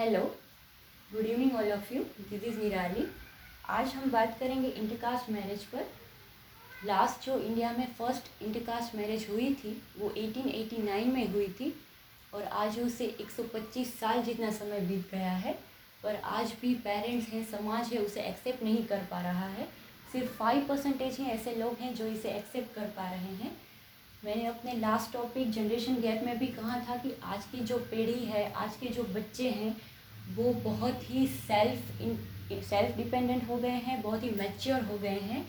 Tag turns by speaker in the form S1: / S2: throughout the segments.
S1: Hello good evening all of you this is Nirali आज हम बात करेंगे इंटरकास्ट मैरिज पर। लास्ट जो इंडिया में फ़र्स्ट इंटरकास्ट मैरिज हुई थी, वो 1889 में हुई थी और आज उसे 125 साल जितना समय बीत गया है, पर आज भी पेरेंट्स हैं, समाज है, उसे एक्सेप्ट नहीं कर पा रहा है। सिर्फ़ फाइव परसेंटेज ही ऐसे लोग हैं जो इसे एक्सेप्ट कर पा रहे हैं। मैंने अपने लास्ट टॉपिक जनरेशन गैप में भी कहा था कि आज की जो पीढ़ी है, आज के जो बच्चे हैं, वो बहुत ही सेल्फ सेल्फ डिपेंडेंट हो गए हैं, बहुत ही मैच्योर हो गए हैं।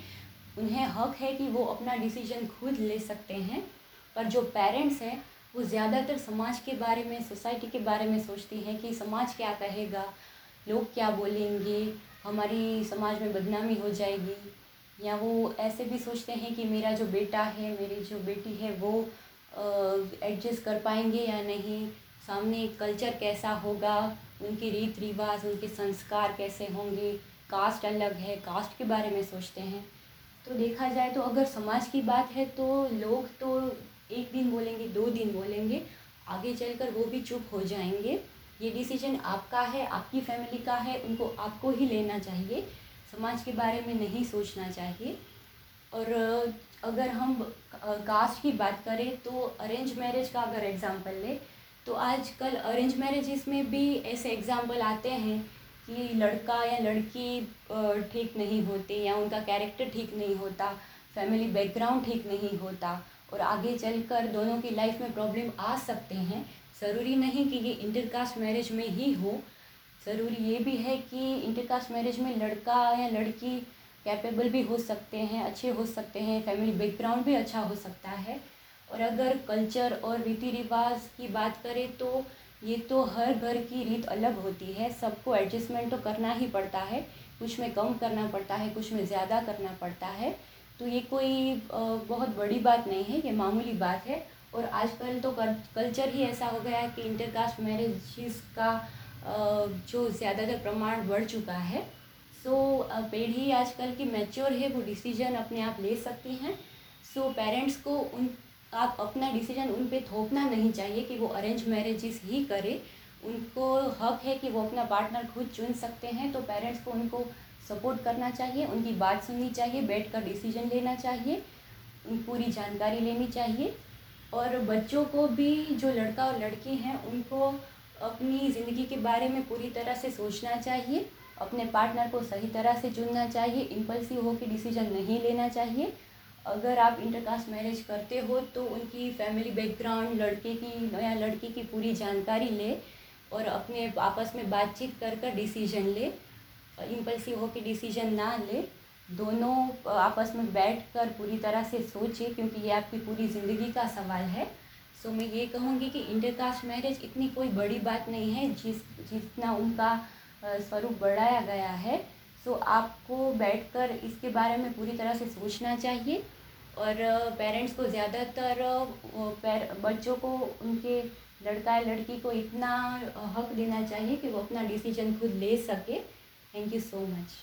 S1: उन्हें हक है कि वो अपना डिसीज़न खुद ले सकते हैं, पर जो पेरेंट्स हैं, वो ज़्यादातर समाज के बारे में सोसाइटी के बारे में सोचती हैं कि समाज क्या कहेगा, लोग क्या बोलेंगे, हमारी समाज में बदनामी हो जाएगी। या वो ऐसे भी सोचते हैं कि मेरा जो बेटा है, मेरी जो बेटी है, वो एडजस्ट कर पाएँगे या नहीं? सामने कल्चर कैसा होगा? उनके रीत रिवाज उनके संस्कार कैसे होंगे? कास्ट अलग है कास्ट के बारे में सोचते हैं। तो देखा जाए तो अगर समाज की बात है तो लोग तो एक दिन बोलेंगे, दो दिन बोलेंगे, आगे चलकर वो भी चुप हो जाएँगे। ये डिसीज़न आपका है, आपकी फैमिली का है, उनको आपको ही लेना चाहिए। समाज के बारे में नहीं सोचना चाहिए। और अगर हम कास्ट की बात करें तो अरेंज मैरिज का अगर एग्ज़ाम्पल ले तो आजकल अरेंज मैरिज में भी ऐसे एग्ज़ाम्पल आते हैं कि लड़का या लड़की ठीक नहीं होते या उनका कैरेक्टर ठीक नहीं होता फैमिली बैकग्राउंड ठीक नहीं होता और आगे चलकर दोनों की लाइफ में प्रॉब्लम आ सकते हैं। ज़रूरी नहीं कि ये इंटरकास्ट मैरिज में ही हो ज़रूरी ये भी है कि इंटरकास्ट मैरिज में लड़का या लड़की कैपेबल भी हो सकते हैं, अच्छे हो सकते हैं फैमिली बैकग्राउंड भी अच्छा हो सकता है। और अगर कल्चर और रीति रिवाज की बात करें तो ये तो हर घर की रीत अलग होती है। सबको एडजस्टमेंट तो करना ही पड़ता है। कुछ में कम करना पड़ता है, कुछ में ज़्यादा करना पड़ता है। तो ये कोई बहुत बड़ी बात नहीं है, ये मामूली बात है। और आजकल तो कल्चर ही ऐसा हो गया है कि इंटरकास्ट मैरिज का जो ज़्यादातर प्रमाण बढ़ चुका है। सो so, पीढ़ी आजकल की मैच्योर है वो डिसीज़न अपने आप ले सकती हैं। सो so, पेरेंट्स को उन आप अपना डिसीज़न उन पर थोपना नहीं चाहिए कि वो अरेंज मैरिजेस ही करें। उनको हक है कि वो अपना पार्टनर खुद चुन सकते हैं तो पेरेंट्स को उनको सपोर्ट करना चाहिए उनकी बात सुननी चाहिए बैठ कर डिसीज़न लेना चाहिए उन पूरी जानकारी लेनी चाहिए। और बच्चों को भी जो लड़का और लड़की हैं उनको अपनी ज़िंदगी के बारे में पूरी तरह से सोचना चाहिए, अपने पार्टनर को सही तरह से चुनना चाहिए इम्पल्सिव होकर डिसीज़न नहीं लेना चाहिए। अगर आप इंटरकास्ट मैरिज करते हो तो उनकी फैमिली बैकग्राउंड लड़के की, नया लड़की की पूरी जानकारी ले और अपने आपस में बातचीत कर कर डिसीज़न ले। इम्पल्सिव होकर डिसीज़न ना ले। दोनों आपस में बैठ कर पूरी तरह से सोचें, क्योंकि ये आपकी पूरी ज़िंदगी का सवाल है। सो so, मैं ये कहूँगी कि इंटरकास्ट मैरिज इतनी कोई बड़ी बात नहीं है जिस जितना उनका स्वरूप बढ़ाया गया है। सो so, आपको बैठकर इसके बारे में पूरी तरह से सोचना चाहिए। और पेरेंट्स को ज़्यादातर बच्चों को उनके लड़का या लड़की को इतना हक देना चाहिए कि वो अपना डिसीज़न खुद ले सके। Thank you so much